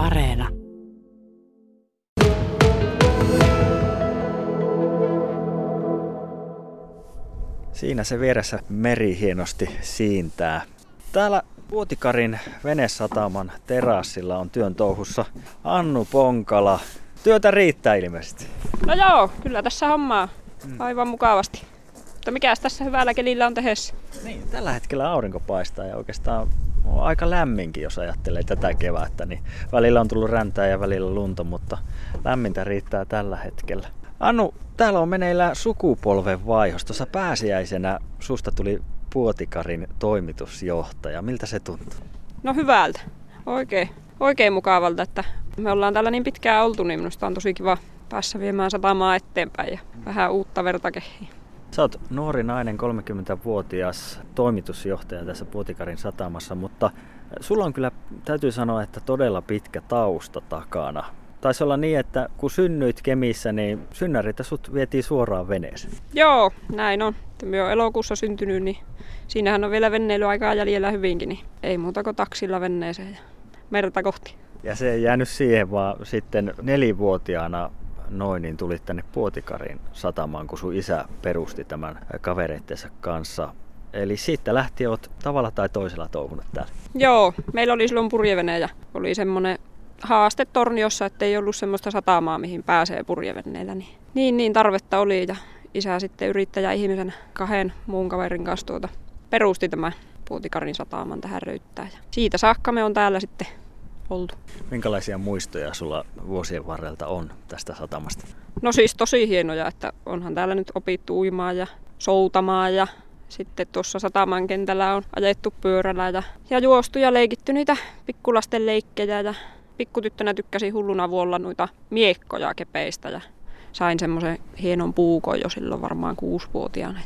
Areena. Siinä se vieressä meri hienosti siintää. Täällä Vuotikarin venesataman terassilla on työn touhussa Annu Ponkala. Työtä riittää ilmeisesti. No joo, kyllä tässä hommaa aivan mukavasti. Mutta mikäs tässä hyvällä kelillä on tehdessä? Niin, tällä hetkellä aurinko paistaa ja oikeastaan on aika lämminkin, jos ajattelee tätä kevättä. Niin välillä on tullut räntää ja välillä lunta, mutta lämmintä riittää tällä hetkellä. Annu, täällä on meneillään sukupolven vaihos. Tuossa pääsiäisenä susta tuli Puotikarin toimitusjohtaja. Miltä se tuntuu? No hyvältä. Oikein, oikein mukavalta, että me ollaan täällä niin pitkään oltu, niin minusta on tosi kiva päässä viemään satamaa eteenpäin ja vähän uutta verta kehiin. Sä oot nuori nainen, 30-vuotias toimitusjohtaja tässä Puotikarin satamassa, mutta sulla on kyllä, täytyy sanoa, että todella pitkä tausta takana. Taisi olla niin, että kun synnyit Kemissä, niin synnärit sut vietiin suoraan veneeseen. Joo, näin on. Me on elokuussa syntynyt, niin siinähän on vielä veneilyaikaa jäljellä hyvinkin, niin ei muuta kuin taksilla venneeseen ja merta kohti. Ja se ei jäänyt siihen, vaan sitten nelivuotiaana noin, niin tulit tänne Puotikarin satamaan, kun sun isä perusti tämän kavereittensa kanssa. Eli siitä lähtien oot tavalla tai toisella touhunut täällä. Joo, meillä oli silloin purjevene ja oli semmoinen haaste torniossa, että ei ollut semmoista satamaa, mihin pääsee purjeveneellä. Niin, niin, niin tarvetta oli ja isä sitten yrittäjä ihmisen kahden muun kaverin kanssa tuota, perusti tämän Puotikarin sataman tähän röyttään. Ja siitä saakka me on täällä sitten oltu. Minkälaisia muistoja sulla vuosien varrelta on tästä satamasta? No siis tosi hienoja, että onhan täällä nyt opittu uimaan ja soutamaan ja sitten tuossa sataman kentällä on ajettu pyörällä ja, ja juostu ja leikitty niitä pikkulasten leikkejä ja pikkutyttönä tykkäsin hulluna vuolla noita miekkoja kepeistä ja sain semmoisen hienon puukon jo silloin varmaan kuusivuotiaana.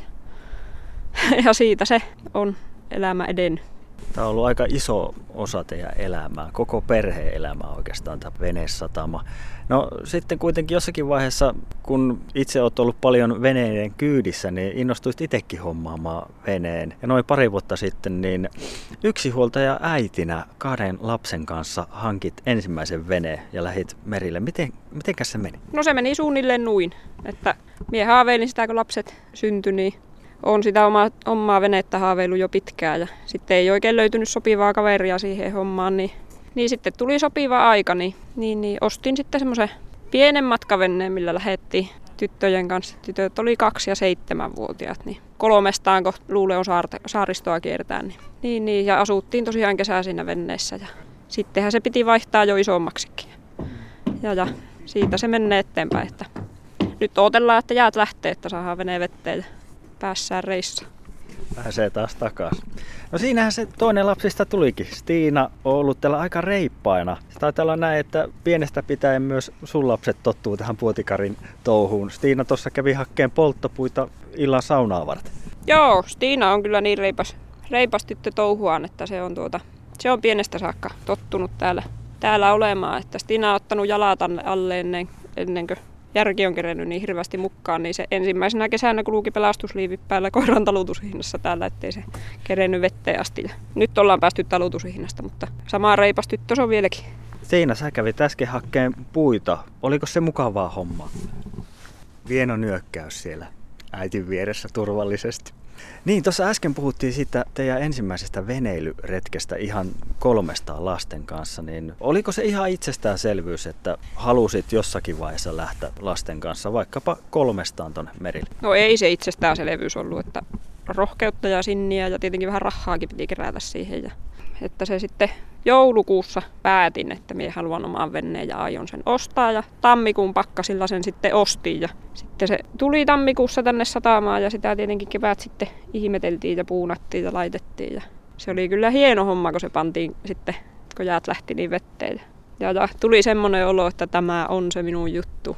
Ja siitä se on elämä edennyt. Tämä on ollut aika iso osa teidän elämää, koko perheen elämää oikeastaan tämä venesatama. No sitten kuitenkin jossakin vaiheessa, kun itse olet ollut paljon veneiden kyydissä, niin innostuit itsekin hommaamaan veneen. Ja noin pari vuotta sitten, niin yksi huoltaja äitinä kahden lapsen kanssa hankit ensimmäisen veneen ja lähit merille. Miten, mitenkäs se meni? No se meni suunnilleen nuin, että mie haaveilin sitä, kun lapset syntyi, niin on sitä omaa, omaa venettä haaveilu jo pitkään ja sitten ei oikein löytynyt sopivaa kaveria siihen hommaan, niin, niin sitten tuli sopiva aika, niin, niin, niin ostin sitten semmoisen pienen matkaveneen, millä lähettiin tyttöjen kanssa. Tytöt oli kaksi ja seitsemänvuotiaat, niin kolmestaan kun luule on saar- saaristoa kiertää. Niin, niin, niin, ja asuttiin tosiaan kesää siinä venneessä ja sittenhän se piti vaihtaa jo isommaksikin. Ja, ja siitä se menee eteenpäin, että nyt odotellaan, että jäät lähtee, että saadaan veneen vetteen päässään reissa. Pääsee taas takaisin. No siinähän se toinen lapsista tulikin. Stiina on ollut täällä aika reippaina. Taitaa olla näin, että pienestä pitäen myös sun lapset tottuu tähän puotikarin touhuun. Stiina tuossa kävi hakkeen polttopuita illan saunaa varten. Joo, Stiina on kyllä niin reipas, reipas tyttö touhuaan, että se on, tuota, se on pienestä saakka tottunut täällä, täällä olemaan. Että Stiina on ottanut jalat alle ennen, ennen kuin järki on kerennyt niin hirveästi mukaan, niin se ensimmäisenä kesänä kulki pelastusliivi päällä koiran talutushinnassa täällä, ettei se kerennyt vetteen asti. Ja nyt ollaan päästy talutushinnasta, mutta sama reipas tyttö on vieläkin. Siinä sä kävit äsken hakkeen puita. Oliko se mukavaa hommaa? Vieno nyökkäys siellä äitin vieressä turvallisesti. Niin, tuossa äsken puhuttiin siitä teidän ensimmäisestä veneilyretkestä ihan kolmesta lasten kanssa, niin oliko se ihan itsestäänselvyys, että halusit jossakin vaiheessa lähteä lasten kanssa vaikkapa kolmestaan tuonne merille? No ei se itsestäänselvyys ollut, että rohkeutta ja sinniä ja tietenkin vähän rahaakin piti kerätä siihen. Ja, että se sitten joulukuussa päätin, että minä haluan oman veneen ja aion sen ostaa. Ja tammikuun pakkasilla sen sitten ostin ja sitten se tuli tammikuussa tänne satamaan ja sitä tietenkin kevät sitten ihmeteltiin ja puunattiin ja laitettiin. Ja se oli kyllä hieno homma, kun se pantiin sitten, kun jäät lähti niin vetteen. Ja, ja tuli semmoinen olo, että tämä on se minun juttu.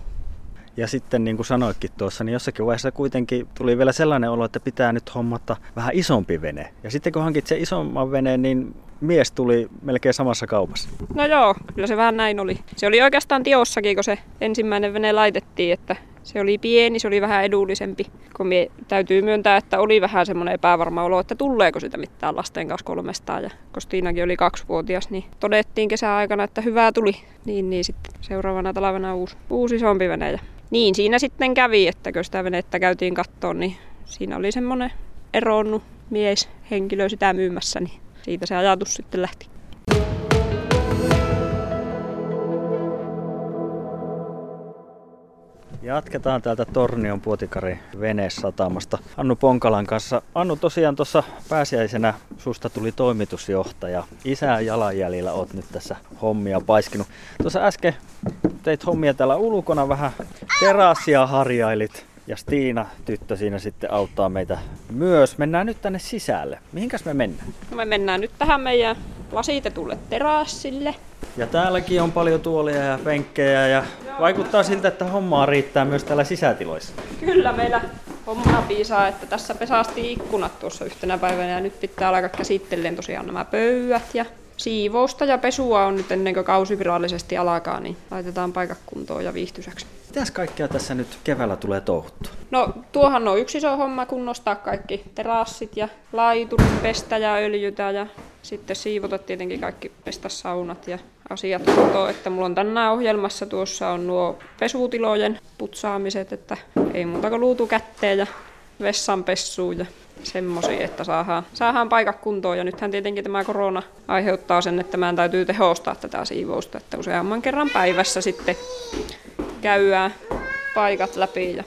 Ja sitten niin kuin sanoitkin tuossa, niin jossakin vaiheessa kuitenkin tuli vielä sellainen olo, että pitää nyt hommata vähän isompi vene. Ja sitten kun hankit sen isomman veneen, niin mies tuli melkein samassa kaupassa. No joo, kyllä se vähän näin oli. Se oli oikeastaan tiossakin, kun se ensimmäinen vene laitettiin, että se oli pieni, se oli vähän edullisempi, kun mie täytyy myöntää, että oli vähän semmoinen epävarma olo, että tuleeko sitä mitään lasten kanssa kolmestaan. Ja kun Stiinakin oli kaksivuotias, niin todettiin kesäaikana, että hyvää tuli. Niin, niin sitten seuraavana talvena uusi, uusi isompi vene. Ja niin siinä sitten kävi, että kun sitä venettä käytiin kattoon, niin siinä oli semmoinen eronnut mies, henkilö sitä myymässä, niin siitä se ajatus sitten lähti. Jatketaan täältä Tornion Puotikari venesatamasta Annu Ponkalan kanssa. Annu, tosiaan tuossa pääsiäisenä susta tuli toimitusjohtaja. Isä jalanjäljellä oot nyt tässä hommia paiskinut. Tuossa äsken teit hommia täällä ulkona vähän terassia harjailit. Ja Stiina, tyttö, siinä sitten auttaa meitä myös. Mennään nyt tänne sisälle. Mihinkäs me mennään? No me mennään nyt tähän meidän lasitetulle terassille. Ja täälläkin on paljon tuolia ja penkkejä ja vaikuttaa siltä, että hommaa riittää myös täällä sisätiloissa. Kyllä meillä hommaa piisaa, että tässä pesasti ikkunat tuossa yhtenä päivänä ja nyt pitää alkaa käsittelemään tosiaan nämä pöydät ja siivousta ja pesua on nyt ennen kuin kausi virallisesti alkaa, niin laitetaan paikat kuntoon ja viihtyiseksi. Mitäs kaikkea tässä nyt keväällä tulee touhuttua? No tuohan on yksi iso homma kunnostaa kaikki terassit ja laiturit, pestä ja öljytä ja sitten siivota tietenkin kaikki pestä saunat ja asiat kuntoon, että mulla on tänään ohjelmassa tuossa on nuo pesutilojen putsaamiset, että ei muuta kuin luutu kätteen ja vessanpessuun ja semmoisia, että saadaan, saadaan paikat kuntoon. Ja nythän tietenkin tämä korona aiheuttaa sen, että meidän täytyy tehostaa tätä siivousta, että useamman kerran päivässä sitten käydään paikat läpi. Ja...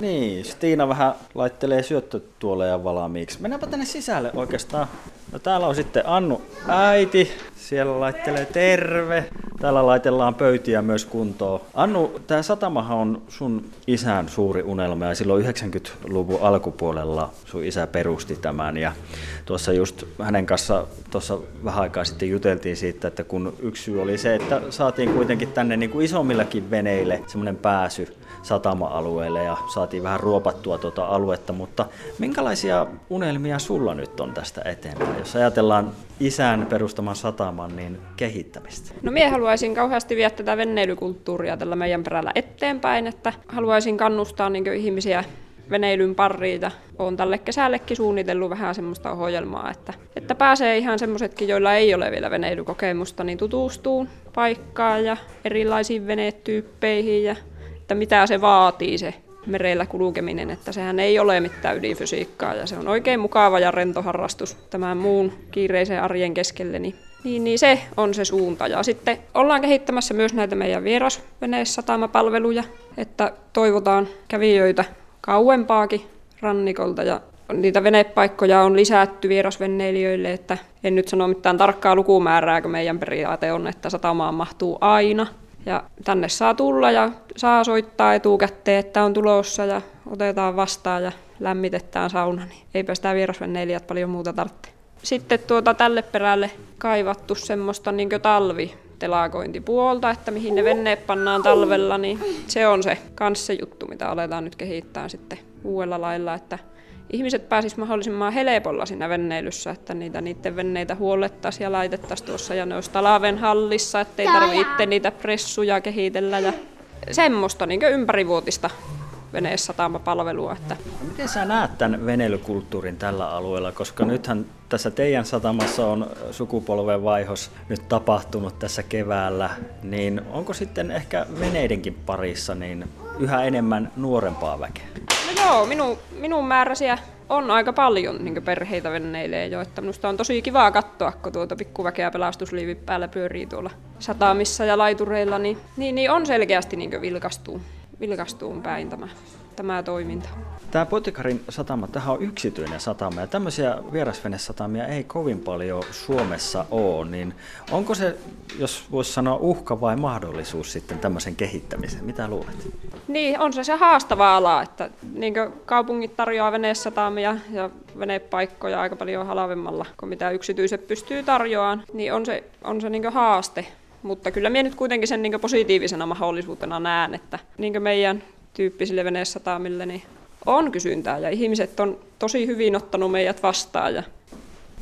Niin, Stiina vähän laittelee syöttötuoleja valmiiksi. Mennäänpä tänne sisälle oikeastaan. No täällä on sitten Annu äiti, siellä laittelee terve. Täällä laitellaan pöytiä myös kuntoon. Annu, tämä satamahan on sun isän suuri unelma ja silloin 90-luvun alkupuolella sun isä perusti tämän. Ja tuossa just hänen kanssa tuossa vähän aikaa sitten juteltiin siitä, että kun yksi syy oli se, että saatiin kuitenkin tänne niin kuin isommillakin veneille semmoinen pääsy satama-alueelle ja saatiin vähän ruopattua tuota aluetta, mutta minkälaisia unelmia sulla nyt on tästä eteenpäin, jos ajatellaan isän perustaman sataman niin kehittämistä? No minä haluaisin kauheasti viedä tätä veneilykulttuuria tällä meidän perällä eteenpäin, että haluaisin kannustaa niin ihmisiä veneilyn pariin ja olen tälle kesällekin suunnitellut vähän semmoista ohjelmaa, että, että pääsee ihan semmoisetkin, joilla ei ole vielä veneilykokemusta, niin tutustuu paikkaan ja erilaisiin venetyyppeihin ja että mitä se vaatii se merellä kulkeminen, että sehän ei ole mitään ydinfysiikkaa ja se on oikein mukava ja rento harrastus tämän muun kiireisen arjen keskelle, niin niin, niin se on se suunta. Ja sitten ollaan kehittämässä myös näitä meidän vierasveneessatamapalveluja, että toivotaan kävijöitä kauempaakin rannikolta ja niitä venepaikkoja on lisätty vierasvenneilijöille, että en nyt sano mitään tarkkaa lukumäärää, kun meidän periaate on, että satamaan mahtuu aina. Ja tänne saa tulla ja saa soittaa etukäteen, että on tulossa ja otetaan vastaan ja lämmitetään sauna, niin eipä sitä vierasvenneilijät paljon muuta tarvitse. Sitten tuota tälle perälle kaivattu semmoista niin talvi telakointipuolta, että mihin ne venneet pannaan talvella, niin se on se kans se juttu, mitä aletaan nyt kehittää sitten uudella lailla, että ihmiset pääsis mahdollisimman helpolla siinä venneilyssä, että niitä niiden venneitä huollettaisiin ja laitettaisiin tuossa ja ne olisi talaven hallissa, ettei tarvitse niitä pressuja kehitellä ja semmoista niin ympärivuotista veneessatamapalvelua. Että. Miten sä näet tämän veneilykulttuurin tällä alueella, koska nythän tässä teidän satamassa on sukupolven vaihos nyt tapahtunut tässä keväällä, niin onko sitten ehkä veneidenkin parissa niin yhä enemmän nuorempaa väkeä? No joo, minun, minun määräsiä on aika paljon niin perheitä venneilee jo, että minusta on tosi kivaa katsoa, kun tuota pikkuväkeä pelastusliivi päällä pyörii tuolla satamissa ja laitureilla, niin, niin, niin on selkeästi niin vilkastuu, vilkastuu päin tämä, tämä toiminta. Tämä Potikarin satama, tähän on yksityinen satama ja tämmöisiä vierasvenesatamia ei kovin paljon Suomessa ole, niin onko se, jos voisi sanoa uhka vai mahdollisuus sitten tämmöisen kehittämiseen? Mitä luulet? Niin, on se se haastava ala, että niin kaupungit tarjoaa venesatamia ja venepaikkoja aika paljon halvemmalla kuin mitä yksityiset pystyy tarjoamaan, niin on se, on se niin haaste. Mutta kyllä minä nyt kuitenkin sen niin positiivisena mahdollisuutena näen, että niin meidän tyyppisille venesatamille, niin on kysyntää ja ihmiset on tosi hyvin ottanut meidät vastaan ja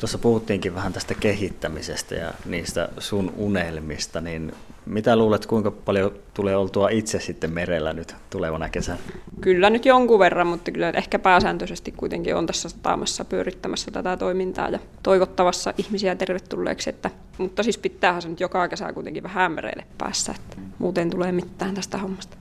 Tuossa puhuttiinkin vähän tästä kehittämisestä ja niistä sun unelmista, niin mitä luulet, kuinka paljon tulee oltua itse sitten merellä nyt tulevana kesänä? Kyllä nyt jonkun verran, mutta kyllä ehkä pääsääntöisesti kuitenkin on tässä sataamassa pyörittämässä tätä toimintaa ja toivottavassa ihmisiä tervetulleeksi. Että, mutta siis pitäähän se nyt joka kesä kuitenkin vähän merelle päässä, että muuten tulee mitään tästä hommasta.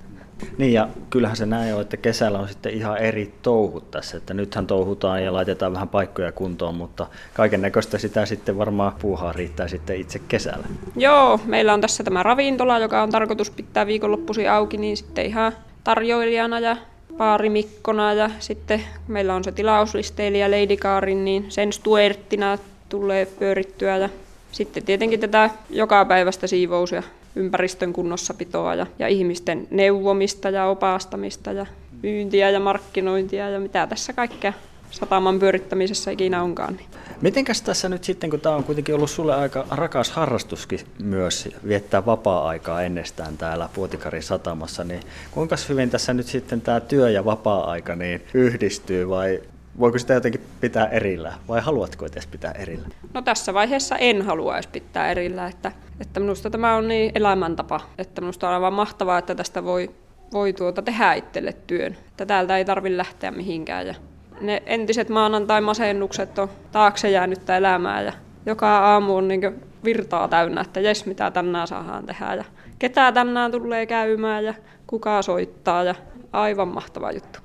Niin ja kyllähän se näin on, että kesällä on sitten ihan eri touhut tässä, että nythän touhutaan ja laitetaan vähän paikkoja kuntoon, mutta kaiken näköistä sitä sitten varmaan puuhaa riittää sitten itse kesällä. Joo, meillä on tässä tämä ravintola, joka on tarkoitus pitää viikonloppuisin auki, niin sitten ihan tarjoilijana ja paarimikkona ja sitten meillä on se tilauslisteilija Lady Kaarin, niin sen stuerttina tulee pyörittyä ja sitten tietenkin tätä joka päivästä siivous- ja ympäristön kunnossapitoa ja, ja ihmisten neuvomista ja opastamista ja myyntiä ja markkinointia ja mitä tässä kaikkea sataman pyörittämisessä ikinä onkaan. Niin. Mitenkäs tässä nyt sitten, kun tämä on kuitenkin ollut sulle aika rakas harrastuskin myös viettää vapaa-aikaa ennestään täällä Puotikarin satamassa, niin kuinka hyvin tässä nyt sitten tämä työ ja vapaa-aika niin yhdistyy vai voiko sitä jotenkin pitää erillä vai haluatko edes pitää erillä? No tässä vaiheessa en haluaisi pitää erillä, että, että minusta tämä on niin elämäntapa, että minusta on aivan mahtavaa, että tästä voi, voi tuota tehdä itselle työn, että täältä ei tarvitse lähteä mihinkään ja ne entiset maanantai-masennukset on taakse jäänyttä elämää ja joka aamu on niin virtaa täynnä, että jes mitä tänään saadaan tehdä ja ketä tänään tulee käymään ja kuka soittaa ja aivan mahtava juttu.